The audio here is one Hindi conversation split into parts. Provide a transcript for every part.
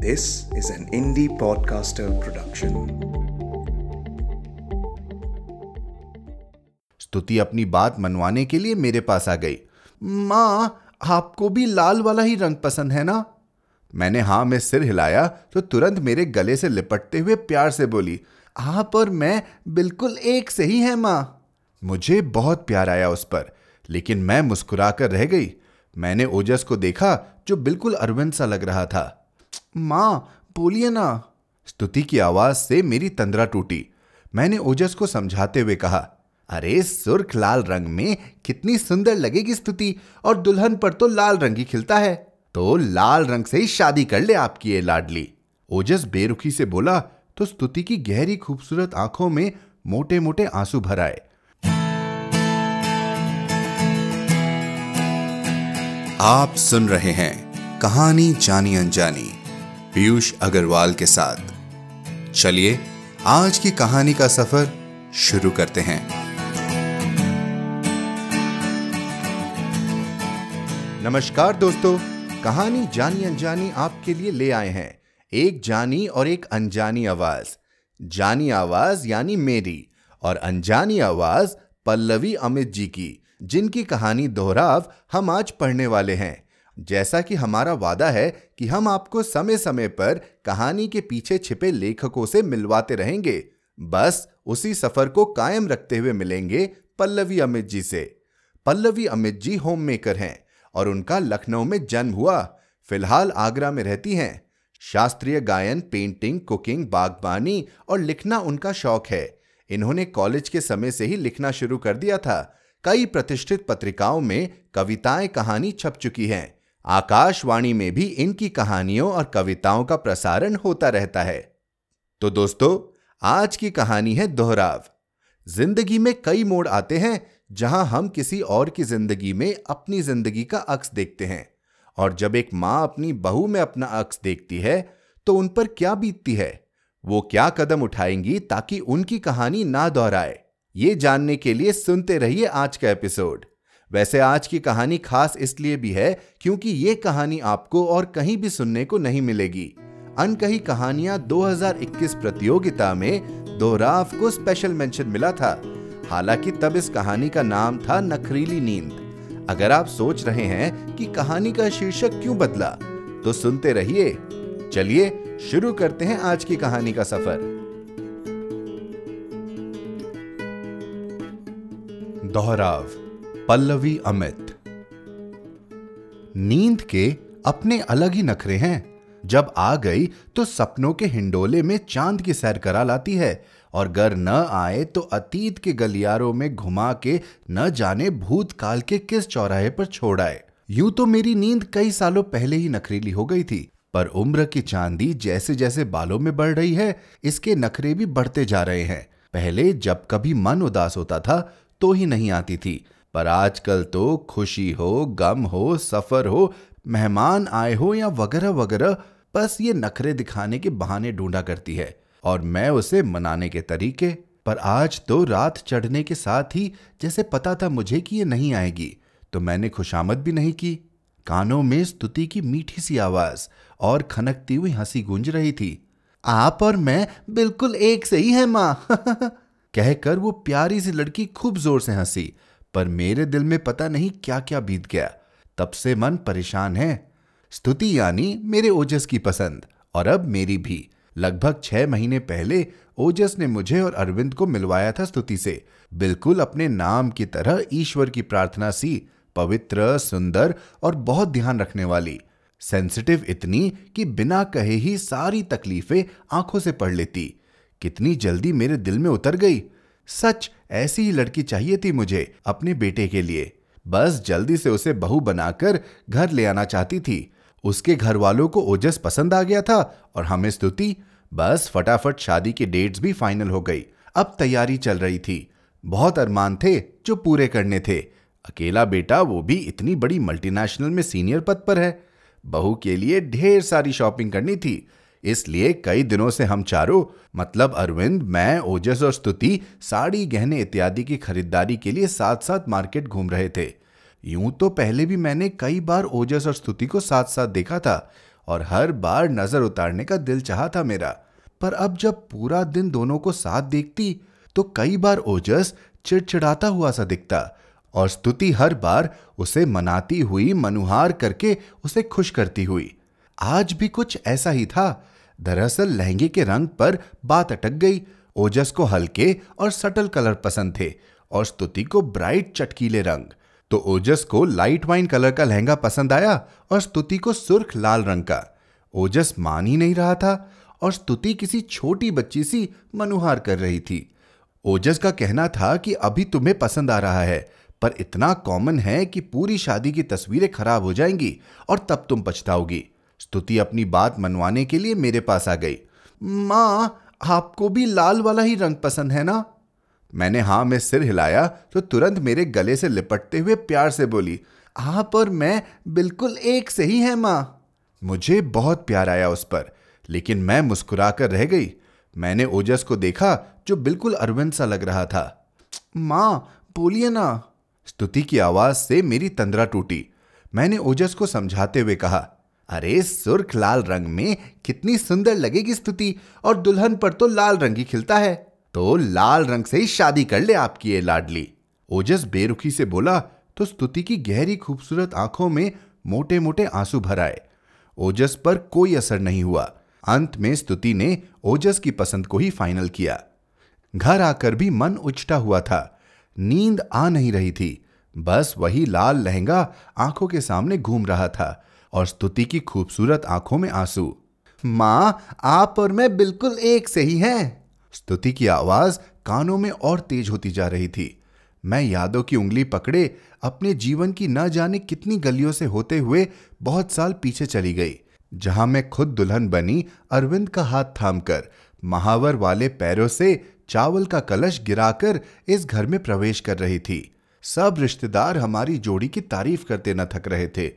This is an indie podcaster production. स्तुति अपनी बात मनवाने के लिए मेरे पास आ गई। माँ, आपको भी लाल वाला ही रंग पसंद है ना? मैंने हाँ में सिर हिलाया तो तुरंत मेरे गले से लिपटते हुए प्यार से बोली, आप और मैं बिल्कुल एक से ही हैं, माँ। मुझे बहुत प्यार आया उस पर, लेकिन मैं मुस्कुराकर रह गई। मैंने ओजस को देखा, जो बिल्कुल अरविंद सा लग रहा था। माँ, बोलिए ना। स्तुति की आवाज़ से मेरी तंद्रा टूटी। मैंने ओजस को समझाते हुए कहा, अरे, सुर्ख लाल रंग में कितनी सुंदर लगेगी स्तुति, और दुल्हन पर तो लाल रंग ही खिलता है। तो लाल रंग से ही शादी कर ले आपकी ये लाडली। ओजस बेरुखी से बोला तो स्तुति की गहरी खूबसूरत आँखों में मोटे मोटे आँसू भर आए। आप सुन रहे हैं कहानी जानी अनजानी। पीयूष अग्रवाल के साथ। चलिए, आज की कहानी का सफ़र शुरू करते हैं। नमस्कार दोस्तों, कहानी जानी अनजानी आपके लिए ले आए हैं। एक जानी और एक अनजानी आवाज़। जानी आवाज़ यानी मेरी और अनजानी आवाज़ पल्लवी अमित जी की, जिनकी कहानी दोहराव हम आज पढ़ने वाले हैं। जैसा कि हमारा वादा है कि हम आपको समय समय पर कहानी के पीछे छिपे लेखकों से मिलवाते रहेंगे। बस उसी सफ़र को कायम रखते हुए मिलेंगे पल्लवी अमित जी से। पल्लवी अमित जी होम मेकर हैं और उनका लखनऊ में जन्म हुआ। फ़िलहाल आगरा में रहती हैं। शास्त्रीय गायन पेंटिंग कुकिंग बागबानी और लिखना उनका शौक है। इन्होंने कॉलेज के समय से ही लिखना शुरू कर दिया था। कई प्रतिष्ठित पत्रिकाओं में कविताएँ कहानी छप चुकी हैं। आकाशवाणी में भी इनकी कहानियों और कविताओं का प्रसारण होता रहता है। तो दोस्तों, आज की कहानी है दोहराव। ज़िंदगी में कई मोड़ आते हैं, जहाँ हम किसी और की ज़िंदगी में अपनी ज़िंदगी का अक्स देखते हैं। और जब एक माँ अपनी बहू में अपना अक्स देखती है तो उन पर क्या बीतती है? वो क्या कदम उठाएँगी ताकि उनकी कहानी ना दोहराए? ये जानने के लिए सुनते रहिए आज का एपिसोड। वैसे आज की कहानी खास इसलिए भी है क्योंकि ये कहानी आपको और कहीं भी सुनने को नहीं मिलेगी। अनकही कहानियाँ 2021 प्रतियोगिता में दोहराव को स्पेशल मेंशन मिला था। हालाँकि तब इस कहानी का नाम था नखरीली नींद। अगर आप सोच रहे हैं कि कहानी का शीर्षक क्यों बदला तो सुनते रहिए। चलिए, शुरू करते हैं आज की कहानी का सफ़र। दोहराव। पल्लवी अमित। नींद के अपने अलग ही नखरे हैं। जब आ गई तो सपनों के हिंडोले में चाँद की सैर करा लाती है और घर न आए तो अतीत के गलियारों में घुमा के न जाने भूतकाल के किस चौराहे पर छोड़ आए। यूँ तो मेरी नींद कई सालों पहले ही नखरीली हो गई थी, पर उम्र की चांदी जैसे जैसे बालों में बढ़ रही है, इसके नखरे भी बढ़ते जा रहे हैं। पहले जब कभी मन उदास होता था तो ही नहीं आती थी। पर आजकल तो खुशी हो, गम हो, सफ़र हो, मेहमान आए हो या वगैरह वगैरह, बस ये नखरे दिखाने के बहाने ढूंढा करती है और मैं उसे मनाने के तरीके, पर आज तो रात चढ़ने के साथ ही जैसे पता था मुझे कि ये नहीं आएगी तो मैंने खुशामद भी नहीं की। कानों में स्तुति की मीठी सी आवाज़ और खनकती हुई हँसी गूंज रही थी। आप और मैं बिल्कुल एक से ही है, माँ। कहकर वो प्यारी सी लड़की खूब ज़ोर से हँसी पर मेरे दिल में पता नहीं क्या क्या बीत गया। तब से मन परेशान है। स्तुति यानी मेरे ओजस की पसंद, और अब मेरी भी। लगभग छह महीने पहले ओजस ने मुझे और अरविंद को मिलवाया था स्तुति से। बिल्कुल अपने नाम की तरह ईश्वर की प्रार्थना सी, पवित्र, सुंदर और बहुत ध्यान रखने वाली। सेंसिटिव इतनी कि बिना कहे ही सारी तकलीफें आँखों से पढ़ लेती। कितनी जल्दी मेरे दिल में उतर गई। सच ऐसी ही लड़की चाहिए थी मुझे अपने बेटे के लिए। बस जल्दी से उसे बहू बनाकर घर ले आना चाहती थी। उसके घर वालों को ओजस पसंद आ गया था और हमें स्तुति। बस फटाफट शादी के डेट्स भी फाइनल हो गई। अब तैयारी चल रही थी। बहुत अरमान थे जो पूरे करने थे। अकेला बेटा वो भी इतनी बड़ी मल्टीनेशनल में सीनियर पद पर है। बहू के लिए ढेर सारी शॉपिंग करनी थी। इसलिए कई दिनों से हम चारों मतलब अरविंद, मैं, ओजस और स्तुति, साड़ी, गहने इत्यादि की खरीदारी के लिए साथ साथ मार्केट घूम रहे थे। यूँ तो पहले भी मैंने कई बार ओजस और स्तुति को साथ साथ देखा था और हर बार नज़र उतारने का दिल चाहा था मेरा। पर अब जब पूरा दिन दोनों को साथ देखती तो कई बार ओजस चिड़चिड़ाता हुआ सा दिखता और स्तुति हर बार उसे मनाती हुई, मनुहार करके उसे खुश करती हुई। आज भी कुछ ऐसा ही था दरअसल लहंगे के रंग पर बात अटक गई। ओजस को हल्के और सटल कलर पसंद थे और स्तुति को ब्राइट चटकीले रंग। तो ओजस को लाइट वाइन कलर का लहंगा पसंद आया और स्तुति को सुर्ख लाल रंग का। ओजस मान ही नहीं रहा था और स्तुति किसी छोटी बच्ची सी मनुहार कर रही थी। ओजस का कहना था कि अभी तुम्हें पसंद आ रहा है, पर इतना कॉमन है कि पूरी शादी की तस्वीरें खराब हो जाएँगी और तब तुम पछताओगी। स्तुति अपनी बात मनवाने के लिए मेरे पास आ गई। माँ, आपको भी लाल वाला ही रंग पसंद है ना? मैंने हाँ में सिर हिलाया तो तुरंत मेरे गले से लिपटते हुए प्यार से बोली, आप और मैं बिल्कुल एक से ही हैं, माँ। मुझे बहुत प्यार आया उस पर, लेकिन मैं मुस्कुराकर रह गई। मैंने ओजस को देखा, जो बिल्कुल अरविंद सा लग रहा था। माँ, बोलिए ना। स्तुति की आवाज़ से मेरी तंद्रा टूटी। मैंने ओजस को समझाते हुए कहा अरे, सुर्ख लाल रंग में कितनी सुंदर लगेगी स्तुति, और दुल्हन पर तो लाल रंग ही खिलता है। तो लाल रंग से ही शादी कर ले आपकी ये लाडली। ओजस बेरुखी से बोला तो स्तुति की गहरी खूबसूरत आँखों में मोटे मोटे आँसू भर आए। ओजस पर कोई असर नहीं हुआ। अंत में स्तुति ने ओजस की पसंद को ही फाइनल किया। घर आकर भी मन उछटा हुआ था। नींद आ नहीं रही थी। बस वही लाल लहंगा आँखों के सामने घूम रहा था। और स्तुति की खूबसूरत आँखों में आँसू। माँ, आप और मैं बिल्कुल एक से ही हैं। स्तुति की आवाज़ कानों में और तेज होती जा रही थी। मैं यादों की उंगली पकड़े अपने जीवन की न जाने कितनी गलियों से होते हुए बहुत साल पीछे चली गई, जहाँ मैं खुद दुल्हन बनी अरविंद का हाथ थामकर, महावर वाले पैरों से चावल का कलश गिराकर इस घर में प्रवेश कर रही थी। सब रिश्तेदार हमारी जोड़ी की तारीफ़ करते न थक रहे थे।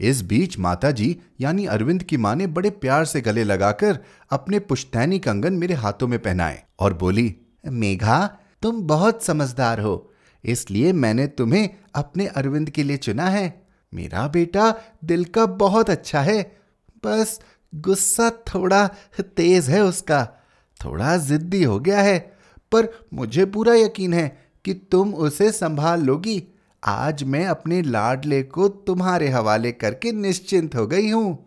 इस बीच माताजी, यानी अरविंद की माँ ने बड़े प्यार से गले लगाकर अपने पुश्तैनी कंगन मेरे हाथों में पहनाए और बोली, मेघा, तुम बहुत समझदार हो, इसलिए मैंने तुम्हें अपने अरविंद के लिए चुना है। मेरा बेटा दिल का बहुत अच्छा है, बस गुस्सा थोड़ा तेज है उसका, थोड़ा जिद्दी हो गया है, पर मुझे पूरा यकीन है कि तुम उसे संभाल लोगी। आज मैं अपने लाडले को तुम्हारे हवाले करके निश्चिंत हो गई हूँ।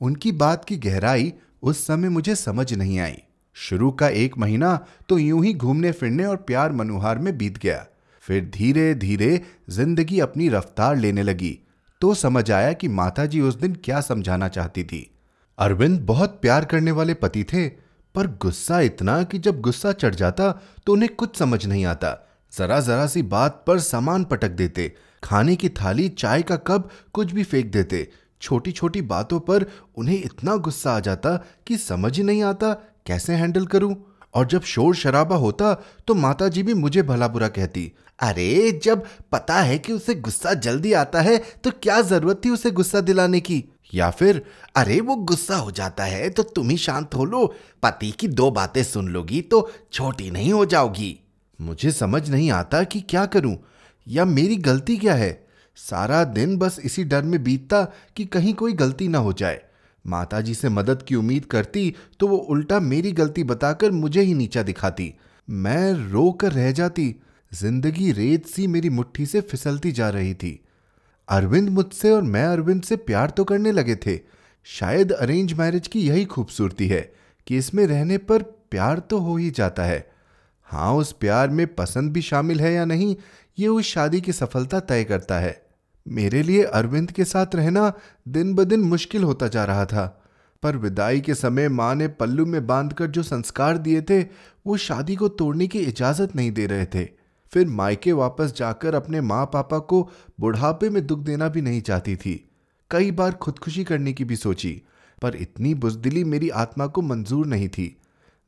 उनकी बात की गहराई उस समय मुझे समझ नहीं आई। शुरू का एक महीना तो यूँ ही घूमने फिरने और प्यार मनुहार में बीत गया। फिर धीरे धीरे ज़िंदगी अपनी रफ्तार लेने लगी। तो समझ आया कि माताजी उस दिन क्या समझाना चाहती थी। अरविंद बहुत प्यार करने वाले पति थे, पर गुस्सा इतना कि जब गुस्सा चढ़ जाता तो उन्हें कुछ समझ नहीं आता। जरा जरा सी बात पर सामान पटक देते। खाने की थाली, चाय का कप कुछ भी फेंक देते। छोटी छोटी बातों पर उन्हें इतना गुस्सा आ जाता कि समझ ही नहीं आता कैसे हैंडल करूँ। और जब शोर शराबा होता तो माता जी भी मुझे भला बुरा कहती, अरे, जब पता है कि उसे गुस्सा जल्दी आता है तो क्या ज़रूरत थी उसे गुस्सा दिलाने की? या फिर, अरे, वो गुस्सा हो जाता है तो तुम ही शांत हो लो। पति की दो बातें सुन लोगी तो छोटी नहीं हो जाओगी। मुझे समझ नहीं आता कि क्या करूँ, या मेरी गलती क्या है। सारा दिन बस इसी डर में बीतता कि कहीं कोई गलती ना हो जाए। माताजी से मदद की उम्मीद करती तो वो उल्टा मेरी गलती बताकर मुझे ही नीचा दिखाती। मैं रो कर रह जाती। ज़िंदगी रेत सी मेरी मुट्ठी से फिसलती जा रही थी। अरविंद मुझसे और मैं अरविंद से प्यार तो करने लगे थे। शायद अरेंज मैरिज की यही खूबसूरती है कि इसमें रहने पर प्यार तो हो ही जाता है। हाँ उस प्यार में पसंद भी शामिल है या नहीं, ये उस शादी की सफलता तय करता है। मेरे लिए अरविंद के साथ रहना दिन ब दिन मुश्किल होता जा रहा था, पर विदाई के समय माँ ने पल्लू में बांधकर जो संस्कार दिए थे, वो शादी को तोड़ने की इजाज़त नहीं दे रहे थे। फिर मायके वापस जाकर अपने माँ पापा को बुढ़ापे में दुख देना भी नहीं चाहती थी। कई बार खुदकुशी करने की भी सोची, पर इतनी बुजदिली मेरी आत्मा को मंजूर नहीं थी।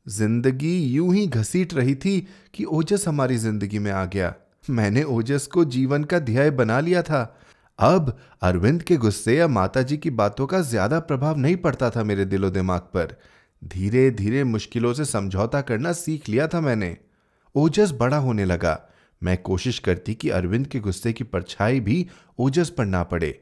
ज़िंदगी यूँ ही घसीट रही थी कि ओजस हमारी ज़िंदगी में आ गया। मैंने ओजस को जीवन का ध्याय बना लिया था। अब अरविंद के गुस्से या माताजी की बातों का ज़्यादा प्रभाव नहीं पड़ता था मेरे दिलो दिमाग पर। धीरे धीरे मुश्किलों से समझौता करना सीख लिया था मैंने। ओजस बड़ा होने लगा। मैं कोशिश करती कि अरविंद के गुस्से की परछाई भी ओजस पर ना पड़े।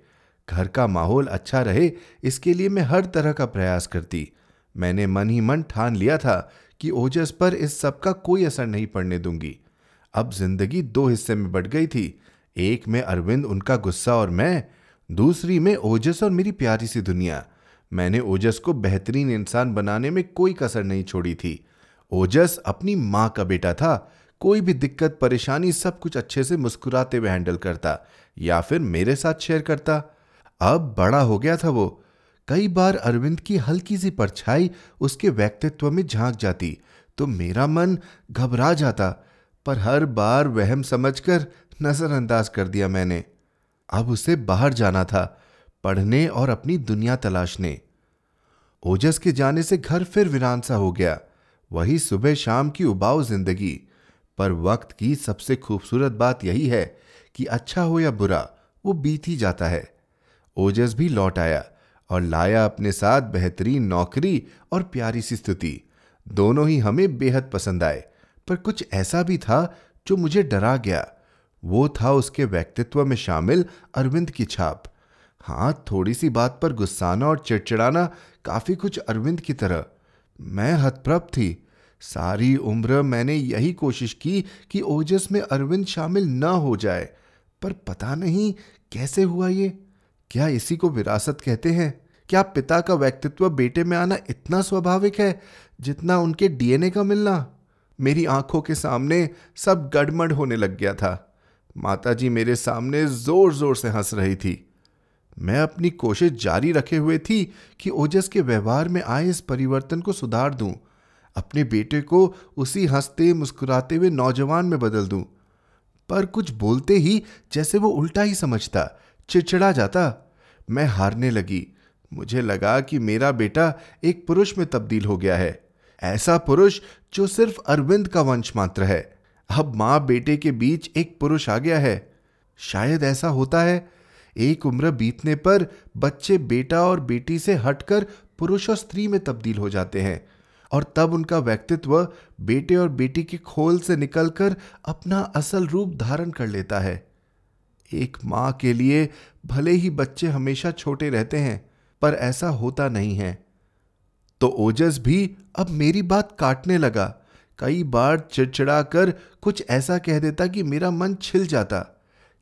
घर का माहौल अच्छा रहे, इसके लिए मैं हर तरह का प्रयास करती। मैंने मन ही मन ठान लिया था कि ओजस पर इस सब का कोई असर नहीं पड़ने दूँगी। अब ज़िंदगी दो हिस्से में बढ़ गई थी, एक में अरविंद, उनका गुस्सा और मैं, दूसरी में ओजस और मेरी प्यारी सी दुनिया। मैंने ओजस को बेहतरीन इंसान बनाने में कोई कसर नहीं छोड़ी थी। ओजस अपनी माँ का बेटा था, कोई भी दिक्कत, परेशानी सब कुछ अच्छे से मुस्कुराते हुए हैंडल करता या फिर मेरे साथ शेयर करता। अब बड़ा हो गया था वो कई बार अरविंद की हल्की सी परछाई उसके व्यक्तित्व में झाँक जाती तो मेरा मन घबरा जाता, पर हर बार वहम समझकर नजरअंदाज कर दिया मैंने। अब उसे बाहर जाना था, पढ़ने और अपनी दुनिया तलाशने। ओजस के जाने से घर फिर वीरान सा हो गया, वही सुबह शाम की उबाऊ ज़िंदगी। पर वक्त की सबसे खूबसूरत बात यही है कि अच्छा हो या बुरा, वो बीत ही जाता है। ओजस भी लौट आया। और लाया अपने साथ बेहतरीन नौकरी और प्यारी सी स्थिति दोनों ही हमें बेहद पसंद आए, पर कुछ ऐसा भी था जो मुझे डरा गया। वो था उसके व्यक्तित्व में शामिल अरविंद की छाप। हाँ थोड़ी सी बात पर गुस्साना और चिड़चिड़ाना काफ़ी कुछ अरविंद की तरह। मैं हतप्रभ थी। सारी उम्र मैंने यही कोशिश की कि ओजस में अरविंद शामिल न हो जाए, पर पता नहीं कैसे हुआ ये? क्या इसी को विरासत कहते हैं? क्या पिता का व्यक्तित्व बेटे में आना इतना स्वाभाविक है जितना उनके डीएनए का मिलना? मेरी आँखों के सामने सब गड़मड़ होने लग गया था। माताजी मेरे सामने ज़ोर ज़ोर से हंस रही थी। मैं अपनी कोशिश जारी रखे हुए थी कि ओजस के व्यवहार में आए इस परिवर्तन को सुधार दूँ, अपने बेटे को उसी हँसते मुस्कुराते हुए नौजवान में बदल दूँ। पर कुछ बोलते ही जैसे वो उल्टा ही समझता चिड़चिड़ा जाता। मैं हारने लगी। मुझे लगा कि मेरा बेटा एक पुरुष में तब्दील हो गया है। ऐसा पुरुष जो सिर्फ़ अरविंद का वंश मात्र है। अब माँ बेटे के बीच एक पुरुष आ गया है। शायद ऐसा होता है, एक उम्र बीतने पर बच्चे बेटा और बेटी से हटकर पुरुष और स्त्री में तब्दील हो जाते हैं और तब उनका व्यक्तित्व बेटे और बेटी के खोल से निकलकर अपना असल रूप धारण कर लेता है। एक माँ के लिए भले ही बच्चे हमेशा छोटे रहते हैं पर ऐसा होता नहीं है। तो ओजस भी अब मेरी बात काटने लगा। कई बार चिड़चिड़ा कर कुछ ऐसा कह देता कि मेरा मन छिल जाता।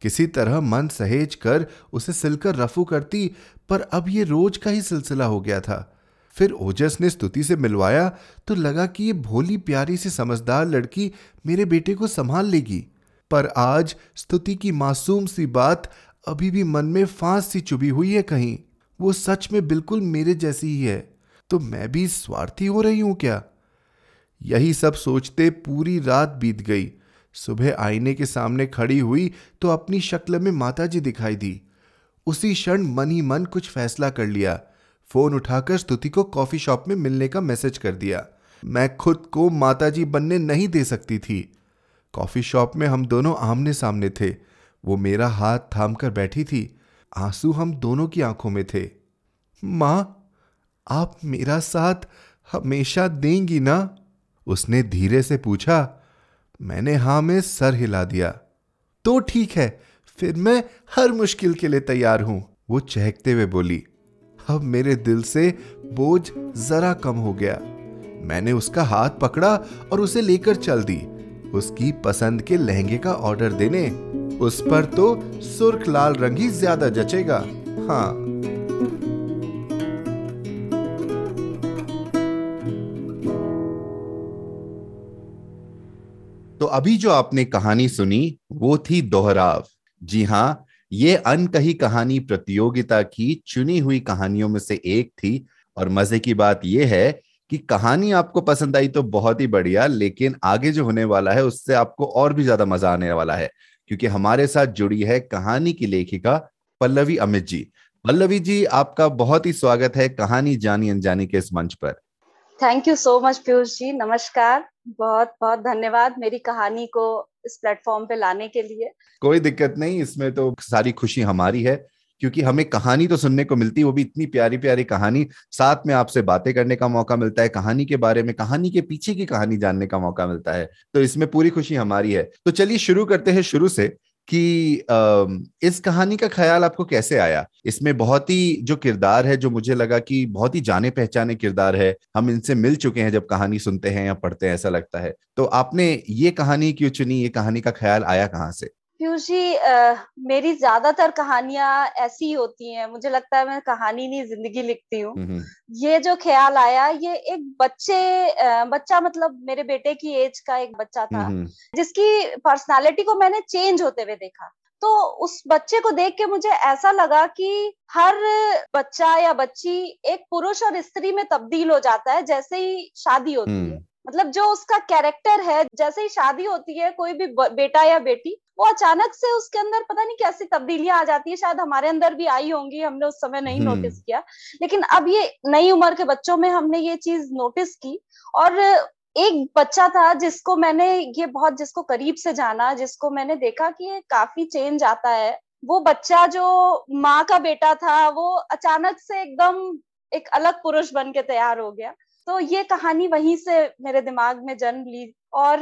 किसी तरह मन सहेज कर उसे सिलकर रफू करती, पर अब ये रोज का ही सिलसिला हो गया था। फिर ओजस ने स्तुति से मिलवाया तो लगा कि ये भोली प्यारी सी समझदार लड़की मेरे बेटे को संभाल लेगी। पर आज स्तुति की मासूम सी बात अभी भी मन में फांस सी चुभी हुई है कहीं। वो सच में बिल्कुल मेरे जैसी ही है। तो मैं भी स्वार्थी हो रही हूँ क्या? यही सब सोचते पूरी रात बीत गई। सुबह आईने के सामने खड़ी हुई तो अपनी शक्ल में माताजी दिखाई दी। उसी क्षण मन ही मन कुछ फैसला कर लिया। फ़ोन उठाकर स्तुति को कॉफ़ी शॉप में मिलने का मैसेज कर दिया। मैं खुद को माताजी बनने नहीं दे सकती थी। कॉफ़ी शॉप में हम दोनों आमने सामने थे। वो मेरा हाथ थाम कर बैठी थी। आँसू हम दोनों की आँखों में थे। माँ, आप मेरा साथ हमेशा देंगी ना? उसने धीरे से पूछा, मैंने हाँ में सर हिला दिया। तो ठीक है, फिर मैं हर मुश्किल के लिए तैयार हूँ, वो चहकते हुए बोली। अब मेरे दिल से बोझ जरा कम हो गया। मैंने उसका हाथ पकड़ा और उसे लेकर चल दी। उसकी पसंद के लहंगे का ऑर्डर देने उस पर तो सुर्ख लाल रंग ही ज़्यादा जचेगा। हाँ। तो अभी जो आपने कहानी सुनी, वो थी दोहराव। जी हाँ ये अनकही कहानी प्रतियोगिता की चुनी हुई कहानियों में से एक थी। और मज़े की बात यह है कि कहानी आपको पसंद आई तो बहुत ही बढ़िया, लेकिन आगे जो होने वाला है, उससे आपको और भी ज़्यादा मज़ा आने वाला है। क्योंकि हमारे साथ जुड़ी है कहानी की लेखिका पल्लवी अमित जी। पल्लवी जी आपका बहुत ही स्वागत है कहानी जानी अनजानी के इस मंच पर। Thank you so much Piyush ji. नमस्कार। बहुत बहुत धन्यवाद मेरी कहानी को इस प्लेटफॉर्म पे लाने के लिए। कोई दिक्कत नहीं इसमें तो सारी खुशी हमारी है। क्योंकि हमें कहानी तो सुनने को मिलती, वो भी इतनी प्यारी प्यारी कहानी। साथ में आपसे बातें करने का मौका मिलता है, कहानी के बारे में, कहानी के पीछे की कहानी जानने का मौका मिलता है। तो इसमें पूरी खुशी हमारी है। तो चलिए शुरू करते हैं शुरू से कि इस कहानी का ख्याल आपको कैसे आया? इसमें बहुत ही जो किरदार है, जो मुझे लगा कि बहुत ही जाने पहचाने किरदार है, हम इनसे मिल चुके हैं जब कहानी सुनते हैं या पढ़ते हैं, ऐसा लगता है। तो आपने ये कहानी क्यों चुनी? ये कहानी का ख्याल आया कहाँ से? पीयूष जी मेरी ज़्यादातर कहानियाँ ऐसी होती हैं। मुझे लगता है मैं कहानी नहीं ज़िंदगी लिखती हूँ। हम्म, ये जो ख्याल आया ये एक बच्चे बच्चा मतलब मेरे बेटे की एज का एक बच्चा था हम्म, जिसकी पर्सनालिटी को मैंने चेंज होते हुए देखा। तो उस बच्चे को देख के मुझे ऐसा लगा कि हर बच्चा या बच्ची एक पुरुष और स्त्री में तब्दील हो जाता है जैसे ही शादी होती है। हम्म। मतलब जो उसका कैरेक्टर है जैसे ही शादी होती है कोई भी बेटा या बेटी वो अचानक से उसके अंदर पता नहीं कैसी तब्दीलियाँ आ जाती है। शायद हमारे अंदर भी आई होंगी हमने उस समय नहीं नोटिस हम्म। किया। लेकिन अब ये नई उम्र के बच्चों में हमने ये चीज़ नोटिस की और एक बच्चा था जिसको मैंने ये बहुत जिसको करीब से जाना जिसको मैंने देखा कि ये काफ़ी चेंज आता है। वो बच्चा जो माँ का बेटा था वो अचानक से एकदम एक अलग पुरुष बन के तैयार हो गया। तो ये कहानी वहीं से मेरे दिमाग में जन्म ली और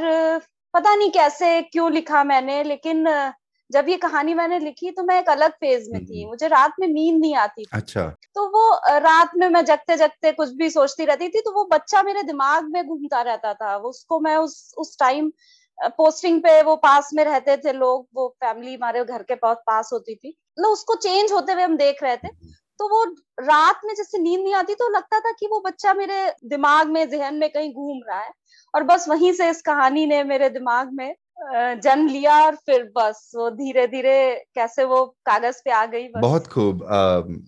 पता नहीं कैसे क्यों लिखा मैंने लेकिन जब ये कहानी मैंने लिखी तो मैं एक अलग फ़ेज़ में थी। मुझे रात में नींद नहीं आती थी। अच्छा। तो वो रात में मैं जगते जगते कुछ भी सोचती रहती थी तो वो बच्चा मेरे दिमाग में घूमता रहता था। उसको मैं उस उस टाइम पोस्टिंग पे वो पास में रहते थे लोग वो फैमिली हमारे घर के बहुत पास होती थी। मतलब उसको चेंज होते हुए हम देख रहे थे। तो वो रात में जैसे नींद नहीं आती तो लगता था कि वो बच्चा मेरे दिमाग में, जहन में कहीं घूम रहा है। और बस वहीं से इस कहानी ने मेरे दिमाग में जन्म लिया और फिर बस वो धीरे धीरे कैसे वो कागज़ पे आ गई बस। बहुत खूब।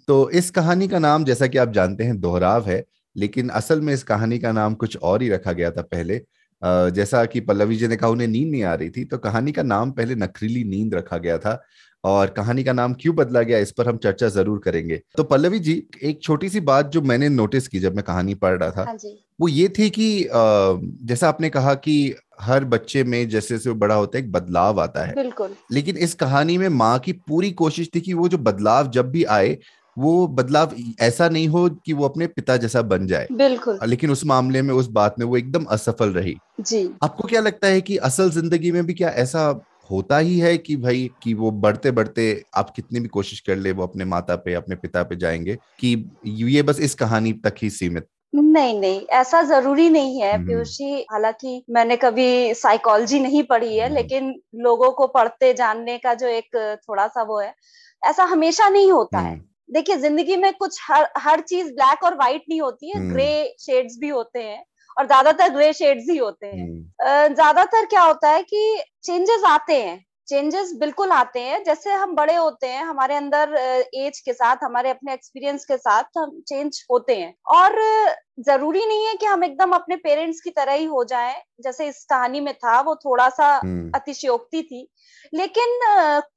तो इस कहानी का नाम, जैसा कि आप जानते हैं, दोहराव है, लेकिन असल में इस कहानी का नाम कुछ और ही रखा गया था पहले। जैसा कि पल्लवी जी ने कहा, उन्हें नींद नहीं आ रही थी तो कहानी का नाम पहले नखरीली नींद रखा गया था। और कहानी का नाम क्यों बदला गया इस पर हम चर्चा ज़रूर करेंगे। तो पल्लवी जी एक छोटी सी बात जो मैंने नोटिस की जब मैं कहानी पढ़ रहा था हाँ वो ये थी कि जैसा आपने कहा कि हर बच्चे में जैसे जैसे बड़ा होता है एक बदलाव आता है। बिल्कुल। लेकिन इस कहानी में माँ की पूरी कोशिश थी कि वो जो बदलाव जब भी आए वो बदलाव ऐसा नहीं हो कि वो अपने पिता जैसा बन जाए। बिल्कुल। लेकिन उस मामले में उस बात में वो एकदम असफल रही। जी। आपको क्या लगता है कि असल ज़िंदगी में भी क्या ऐसा होता ही है कि भाई कि वो बढ़ते बढ़ते आप कितनी भी कोशिश कर ले वो अपने माता पे अपने पिता पे जाएँगे कि ये बस इस कहानी तक ही सीमित। नहीं नहीं ऐसा ज़रूरी नहीं है पीयूष जी हालाँकि मैंने कभी साइकोलॉजी नहीं पढ़ी है लेकिन लोगों को पढ़ते जानने का जो एक थोड़ा सा वो है ऐसा हमेशा नहीं होता है। देखिए ज़िंदगी में कुछ हर हर चीज़ ब्लैक और व्हाइट नहीं होती है ग्रे शेड्स भी होते हैं और ज़्यादातर ग्रे शेड्स ही होते हैं। ज़्यादातर क्या होता है कि चेंजेस आते हैं। चेंजेस बिल्कुल आते हैं। जैसे हम बड़े होते हैं हमारे अंदर एज के साथ हमारे अपने एक्सपीरियंस के साथ हम चेंज होते हैं। और ज़रूरी नहीं है कि हम एकदम अपने पेरेंट्स की तरह ही हो जाएँ। जैसे इस कहानी में था वो थोड़ा सा अतिशयोक्ति थी। लेकिन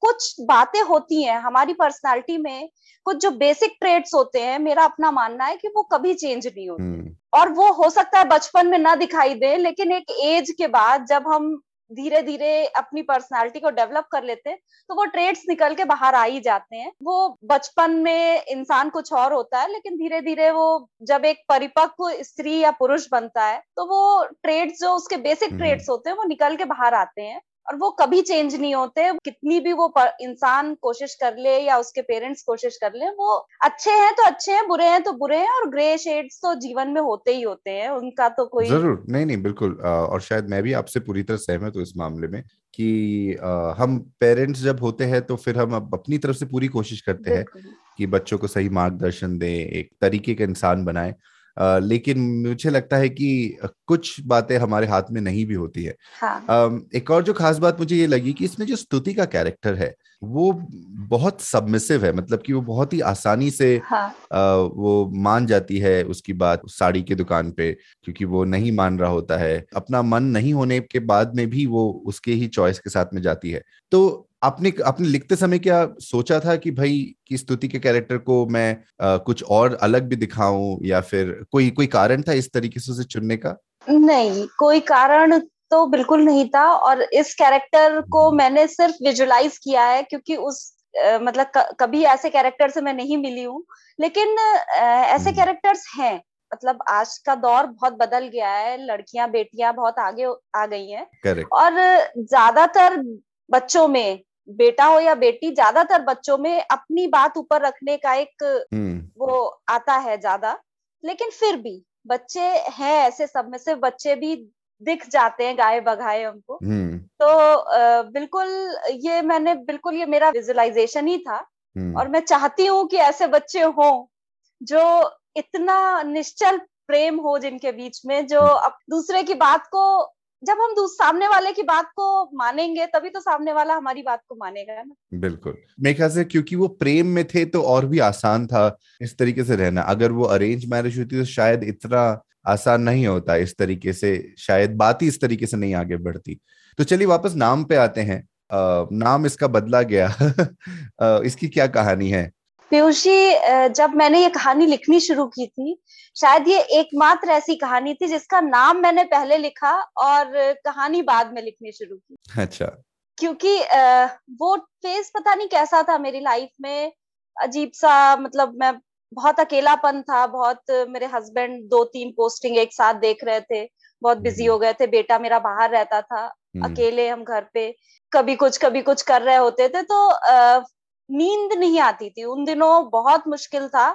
कुछ बातें होती हैं हमारी पर्सनालिटी में। कुछ जो बेसिक ट्रेड्स होते हैं मेरा अपना मानना है कि वो कभी चेंज नहीं होते। और वो हो सकता है बचपन में ना दिखाई दे लेकिन एक एज के बाद जब हम धीरे धीरे अपनी पर्सनालिटी को डेवलप कर लेते हैं तो वो ट्रेड्स निकल के बाहर आ ही जाते हैं। वो बचपन में इंसान कुछ और होता है लेकिन धीरे धीरे वो जब एक परिपक्व स्त्री या पुरुष बनता है तो वो ट्रेड्स जो उसके बेसिक ट्रेड्स होते हैं वो निकल के बाहर आते हैं। और वो कभी चेंज नहीं होते कितनी भी वो इंसान कोशिश कर ले या उसके पेरेंट्स कोशिश कर ले वो अच्छे हैं तो अच्छे हैं बुरे हैं तो बुरे हैं और ग्रे शेड्स तो जीवन में होते ही होते हैं उनका तो कोई ज़रूर। नहीं नहीं बिल्कुल और शायद मैं भी आपसे पूरी तरह सहमत हूँ इस मामले में कि हम पेरेंट्स जब होते हैं तो फिर हम अपनी तरफ़ से पूरी कोशिश करते हैं कि बच्चों को सही मार्गदर्शन दें एक तरीके का इंसान बनाए। लेकिन मुझे लगता है कि कुछ बातें हमारे हाथ में नहीं भी होती है हाँ. एक और जो खास बात मुझे ये लगी कि इसमें जो स्तुति का कैरेक्टर है वो बहुत सबमिसिव है मतलब कि वो बहुत ही आसानी से हाँ. वो मान जाती है उसकी बात साड़ी की दुकान पे क्योंकि वो नहीं मान रहा होता है अपना मन नहीं होने के बाद में भी वो उसके ही चॉइस के साथ में जाती है तो आपने आपने लिखते समय क्या सोचा था कि भाई की स्तुति के कैरेक्टर को मैं आ, कुछ और अलग भी दिखाऊँ या फिर कोई कोई कारण था इस तरीके से उसे चुनने का? नहीं कोई कारण तो बिल्कुल नहीं था और इस कैरेक्टर को हम्म। मैंने सिर्फ़ विजुलाइज किया है क्योंकि उस आ, मतलब क, कभी ऐसे कैरेक्टर से मैं नहीं मिली हूँ। लेकिन आ, ऐसे कैरेक्टर्स हम्म। हैं। मतलब आज का दौर बहुत बदल गया है लड़कियाँ बेटियाँ बहुत आगे आ गई हैं। और ज़्यादातर बच्चों में बेटा हो या बेटी ज़्यादातर बच्चों में अपनी बात ऊपर रखने का एक हम्म। वो आता है ज़्यादा लेकिन फिर भी बच्चे हैं ऐसे सब में से बच्चे भी दिख जाते हैं गाय बघाए हमको हम्म। तो बिल्कुल ये मैंने बिल्कुल ये मेरा विजुअलाइजेशन ही था हम्म। और मैं चाहती हूँ कि ऐसे बच्चे हों जो इतना निश्चल प्रेम हो जिनके बीच में जो अब दूसरे की बात को जब हम सामने वाले की बात को मानेंगे तभी तो सामने वाला हमारी बात को मानेगा ना। बिल्कुल। मेरे ख्याल से क्योंकि वो प्रेम में थे तो और भी आसान था इस तरीके से रहना। अगर वो अरेंज मैरिज होती तो शायद इतना आसान नहीं होता इस तरीके से शायद बात ही इस तरीके से नहीं आगे बढ़ती। तो चलिए वापस नाम पे आते हैं। आ, नाम इसका बदला गया। आ, इसकी क्या कहानी है? पीयूष जी जब मैंने ये कहानी लिखनी शुरू की थी शायद ये एकमात्र ऐसी कहानी थी जिसका नाम मैंने पहले लिखा और कहानी बाद में लिखनी शुरू की। अच्छा। क्योंकि वो फ़ेज़ पता नहीं कैसा था मेरी लाइफ में। अजीब सा मतलब मैं बहुत अकेलापन था बहुत मेरे हस्बैंड दो तीन पोस्टिंग एक साथ देख रहे थे बहुत बिज़ी हो गए थे बेटा मेरा बाहर रहता था अकेले हम घर पे कभी कुछ कभी कुछ कर रहे होते थे तो नींद नहीं आती थी। उन दिनों बहुत मुश्किल था।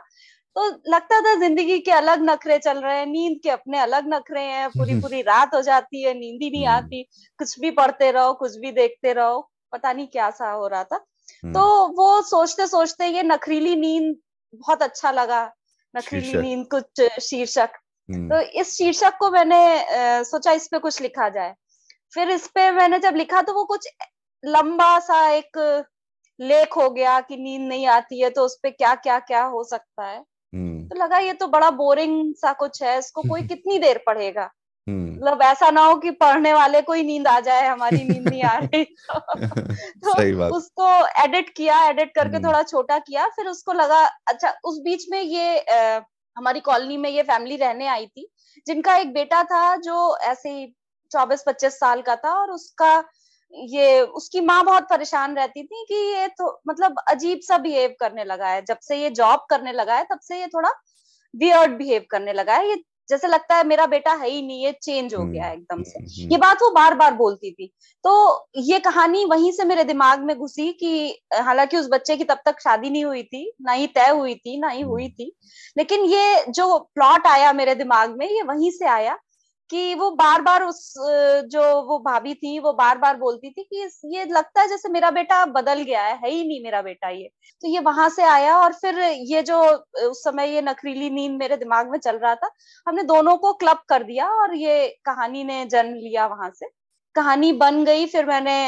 तो लगता था ज़िंदगी के अलग नखरे चल रहे हैं नींद के अपने अलग नखरे हैं पूरी पूरी रात हो जाती है नींद ही नहीं हम्म। आती। कुछ भी पढ़ते रहो कुछ भी देखते रहो पता नहीं क्या सा हो रहा था। हम्म। तो वो सोचते सोचते ये नखरीली नींद बहुत अच्छा लगा नखरीली नींद कुछ शीर्षक। हम्म। तो इस शीर्षक को मैंने आ, सोचा इस पे कुछ लिखा जाए। फिर इस पे मैंने जब लिखा तो वो कुछ लंबा सा एक लेख हो गया कि नींद नहीं आती है तो उस पर क्या क्या क्या हो सकता है हम्म। तो लगा ये तो बड़ा बोरिंग सा कुछ है इसको कोई कितनी देर पढ़ेगा हम्म। मतलब ऐसा ना हो कि पढ़ने वाले को ही नींद आ जाए हमारी नींद नहीं आ रही तो, तो सही बात। उसको एडिट किया एडिट करके हम्म। थोड़ा छोटा किया फिर उसको लगा अच्छा उस बीच में ये आ, हमारी कॉलोनी में ये फैमिली रहने आई थी जिनका एक बेटा था जो ऐसे ही चौबीस पच्चीस साल का था और उसका ये उसकी माँ बहुत परेशान रहती थी कि ये तो मतलब अजीब सा बिहेव करने लगा है। जब से ये जॉब करने लगा है तब से ये थोड़ा वियर्ड बिहेव करने लगा है। ये जैसे लगता है मेरा बेटा है ही नहीं ये चेंज हो गया हम्म, एकदम से। हम्म, ये हम्म। बात वो बार बार बोलती थी। तो ये कहानी वहीं से मेरे दिमाग में घुसी कि हालाँकि उस बच्चे की तब तक शादी नहीं हुई थी ना ही तय हुई थी ना ही हुई थी। लेकिन ये जो प्लॉट आया मेरे दिमाग में ये वहीं से आया। कि वो बार बार उस जो वो भाभी थी वो बार बार बोलती थी कि ये लगता है जैसे मेरा बेटा बदल गया है है ही नहीं मेरा बेटा ये। तो ये वहाँ से आया और फिर ये जो उस समय ये नखरीली नींद मेरे दिमाग में चल रहा था हमने दोनों को क्लब कर दिया और ये कहानी ने जन्म लिया वहाँ से। कहानी बन गई फिर मैंने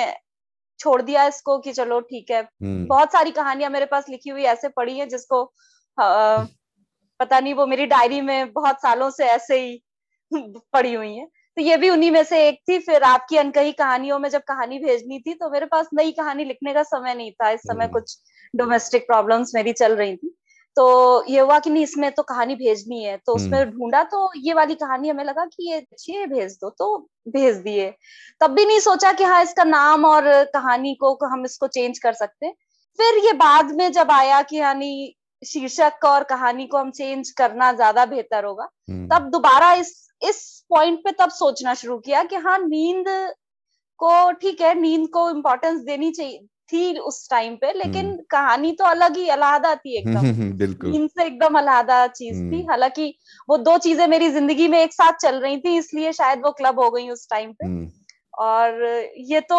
छोड़ दिया इसको कि चलो ठीक है। हम्म। बहुत सारी कहानियाँ मेरे पास लिखी हुई ऐसे पड़ी है जिसको आ, पता नहीं वो मेरी डायरी में बहुत सालों से ऐसे ही पड़ी हुई है। तो ये भी उन्हीं में से एक थी। फिर आपकी अनकही कहानियों में जब कहानी भेजनी थी तो मेरे पास नई कहानी लिखने का समय नहीं था। इस समय हम्म। कुछ डोमेस्टिक प्रॉब्लम्स मेरी चल रही थी। तो ये हुआ कि नहीं इसमें तो कहानी भेजनी है। तो उसमें हम्म। ढूंढा तो ये वाली कहानी हमें लगा कि ये अच्छी है भेज दो। तो भेज दिए। तब भी नहीं सोचा कि हाँ इसका नाम और कहानी को हम इसको चेंज कर सकते फिर ये बाद में जब आया कि यानी शीर्षक और कहानी को हम चेंज करना ज़्यादा बेहतर होगा हम्म। तब दोबारा इस इस पॉइंट पे तब सोचना शुरू किया कि हाँ नींद को ठीक है नींद को इम्पोर्टेंस देनी चाहिए थी उस टाइम पे लेकिन हम्म। कहानी तो अलग ही अलहदा थी एकदम। नींद से एकदम अलहदा चीज़ थी। हम्म। हालाँकि वो दो चीज़ें मेरी ज़िंदगी में एक साथ चल रही थी इसलिए शायद वो क्लब हो गई उस टाइम पे। और ये तो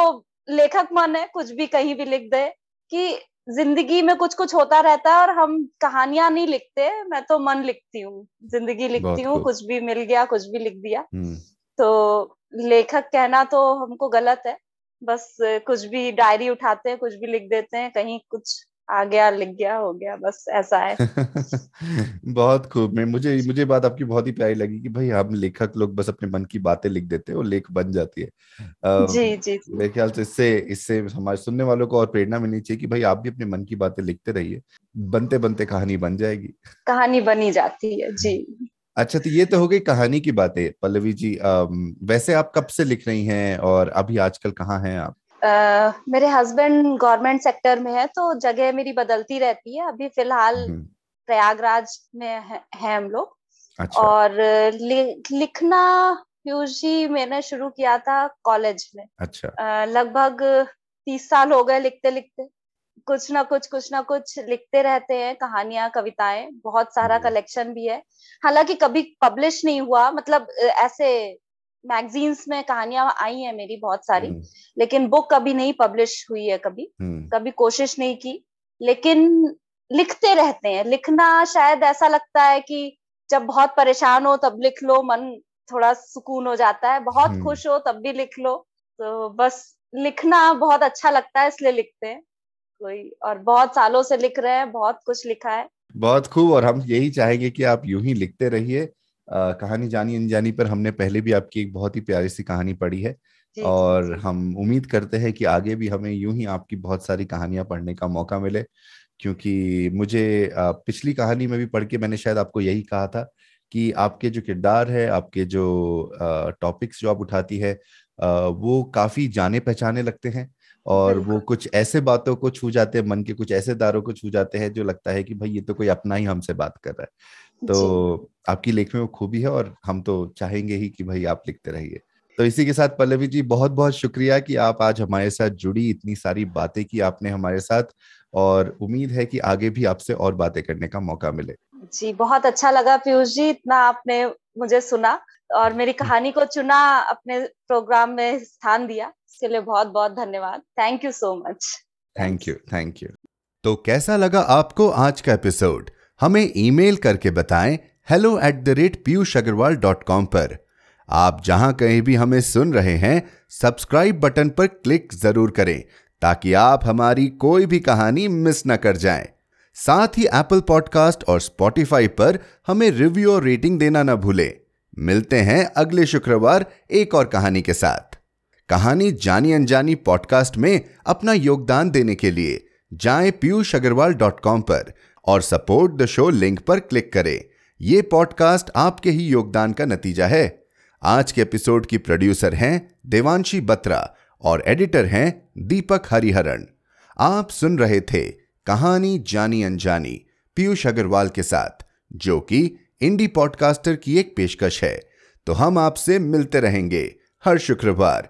लेखक मन है कुछ भी कहीं भी लिख दे कि ज़िंदगी में कुछ कुछ होता रहता है और हम कहानियाँ नहीं लिखते मैं तो मन लिखती हूँ। ज़िंदगी लिखती हूँ कुछ भी मिल गया कुछ भी लिख दिया। हम्म। तो लेखक कहना तो हमको गलत है बस कुछ भी डायरी उठाते हैं कुछ भी लिख देते हैं कहीं कुछ आ गया लिख गया हो गया बस ऐसा है। बहुत खूब। मैं मुझे मुझे बात आपकी बहुत ही प्यारी लगी कि भाई हम लेखक लोग बस अपने मन की बातें लिख देते हैं और लेख बन जाती है। जी जी मेरे ख्याल से इससे इससे हमारे सुनने वालों को और प्रेरणा मिलनी चाहिए कि भाई आप भी अपने मन की बातें लिखते रहिए। बनते बनते कहानी बन जाएगी। कहानी बनी जाती है जी। अच्छा तो ये तो हो गई कहानी की बातें पल्लवी जी। आ, वैसे आप कब से लिख रही हैं और अभी आजकल कहाँ हैं आप? Uh, मेरे हस्बैंड गवर्नमेंट सेक्टर में है तो जगह मेरी बदलती रहती है। अभी फ़िलहाल हम्म। प्रयागराज में है, है हम लोग। अच्छा। और लि, लिखना यूजी मैंने शुरू किया था कॉलेज में। अच्छा। लगभग तीस साल हो गए लिखते लिखते कुछ ना कुछ कुछ ना कुछ लिखते रहते हैं कहानियाँ कविताएँ। बहुत सारा कलेक्शन भी है। हालाँकि कभी पब्लिश नहीं हुआ मतलब ऐसे मैगजीन्स में कहानियाँ आई हैं मेरी बहुत सारी हम्म। लेकिन बुक कभी नहीं पब्लिश हुई है कभी। हम्म, कभी कोशिश नहीं की लेकिन लिखते रहते हैं। लिखना शायद ऐसा लगता है कि जब बहुत परेशान हो तब लिख लो मन थोड़ा सुकून हो जाता है। बहुत हम्म। खुश हो तब भी लिख लो। तो बस लिखना बहुत अच्छा लगता है इसलिए लिखते हैं। कोई और बहुत सालों से लिख रहे हैं बहुत कुछ लिखा है। बहुत खूब और हम यही चाहेंगे कि आप यूँ ही लिखते रहिए। कहानी जानी अनजानी पर हमने पहले भी आपकी एक बहुत ही प्यारी सी कहानी पढ़ी है जी, और जी। हम उम्मीद करते हैं कि आगे भी हमें यूँ ही आपकी बहुत सारी कहानियाँ पढ़ने का मौका मिले क्योंकि मुझे पिछली कहानी में भी पढ़ के मैंने शायद आपको यही कहा था कि आपके जो किरदार है आपके जो टॉपिक्स जो आप उठाती है वो काफ़ी जाने पहचाने लगते हैं और वो। कुछ ऐसे बातों को छू जाते हैं मन के कुछ ऐसे दारों को छू जाते हैं जो लगता है कि भाई ये तो कोई अपना ही हमसे बात कर रहा है। तो आपकी लेख में वो खूबी है और हम तो चाहेंगे ही कि भाई आप लिखते रहिए। तो इसी के साथ पल्लवी जी बहुत बहुत शुक्रिया कि आप आज हमारे साथ जुड़ी इतनी सारी बातें की आपने हमारे साथ और उम्मीद है कि आगे भी आपसे और बातें करने का मौका मिले। जी बहुत अच्छा लगा पीयूष जी इतना आपने मुझे सुना और मेरी कहानी को चुना अपने प्रोग्राम में स्थान दिया। इसके लिए बहुत बहुत धन्यवाद। Thank you so much thank you thank you तो कैसा लगा आपको आज का एपिसोड हमें ईमेल करके बताएँ hello at the rate Piyush Agarwal dot com पर। आप जहाँ कहीं भी हमें सुन रहे हैं सब्सक्राइब बटन पर क्लिक ज़रूर करें, ताकि आप हमारी कोई भी कहानी मिस ना कर जाएँ। साथ ही एप्पल पॉडकास्ट और स्पॉटिफाई पर हमें रिव्यू और रेटिंग देना ना भूलें। मिलते हैं अगले शुक्रवार एक और कहानी के साथ। कहानी जानी अनजानी पॉडकास्ट में अपना योगदान देने के लिए जाएँ पीयूष अग्रवाल डॉट कॉम पर और सपोर्ट द शो लिंक पर क्लिक करें। ये पॉडकास्ट आपके ही योगदान का नतीजा है। आज के एपिसोड की प्रोड्यूसर हैं देवांशी बत्रा और एडिटर हैं दीपक हरिहरन। आप सुन रहे थे कहानी जानी अनजानी पीयूष अग्रवाल के साथ, जो कि इंडी पॉडकास्टर की एक पेशकश है। तो हम आपसे मिलते रहेंगे। हर शुक्रवार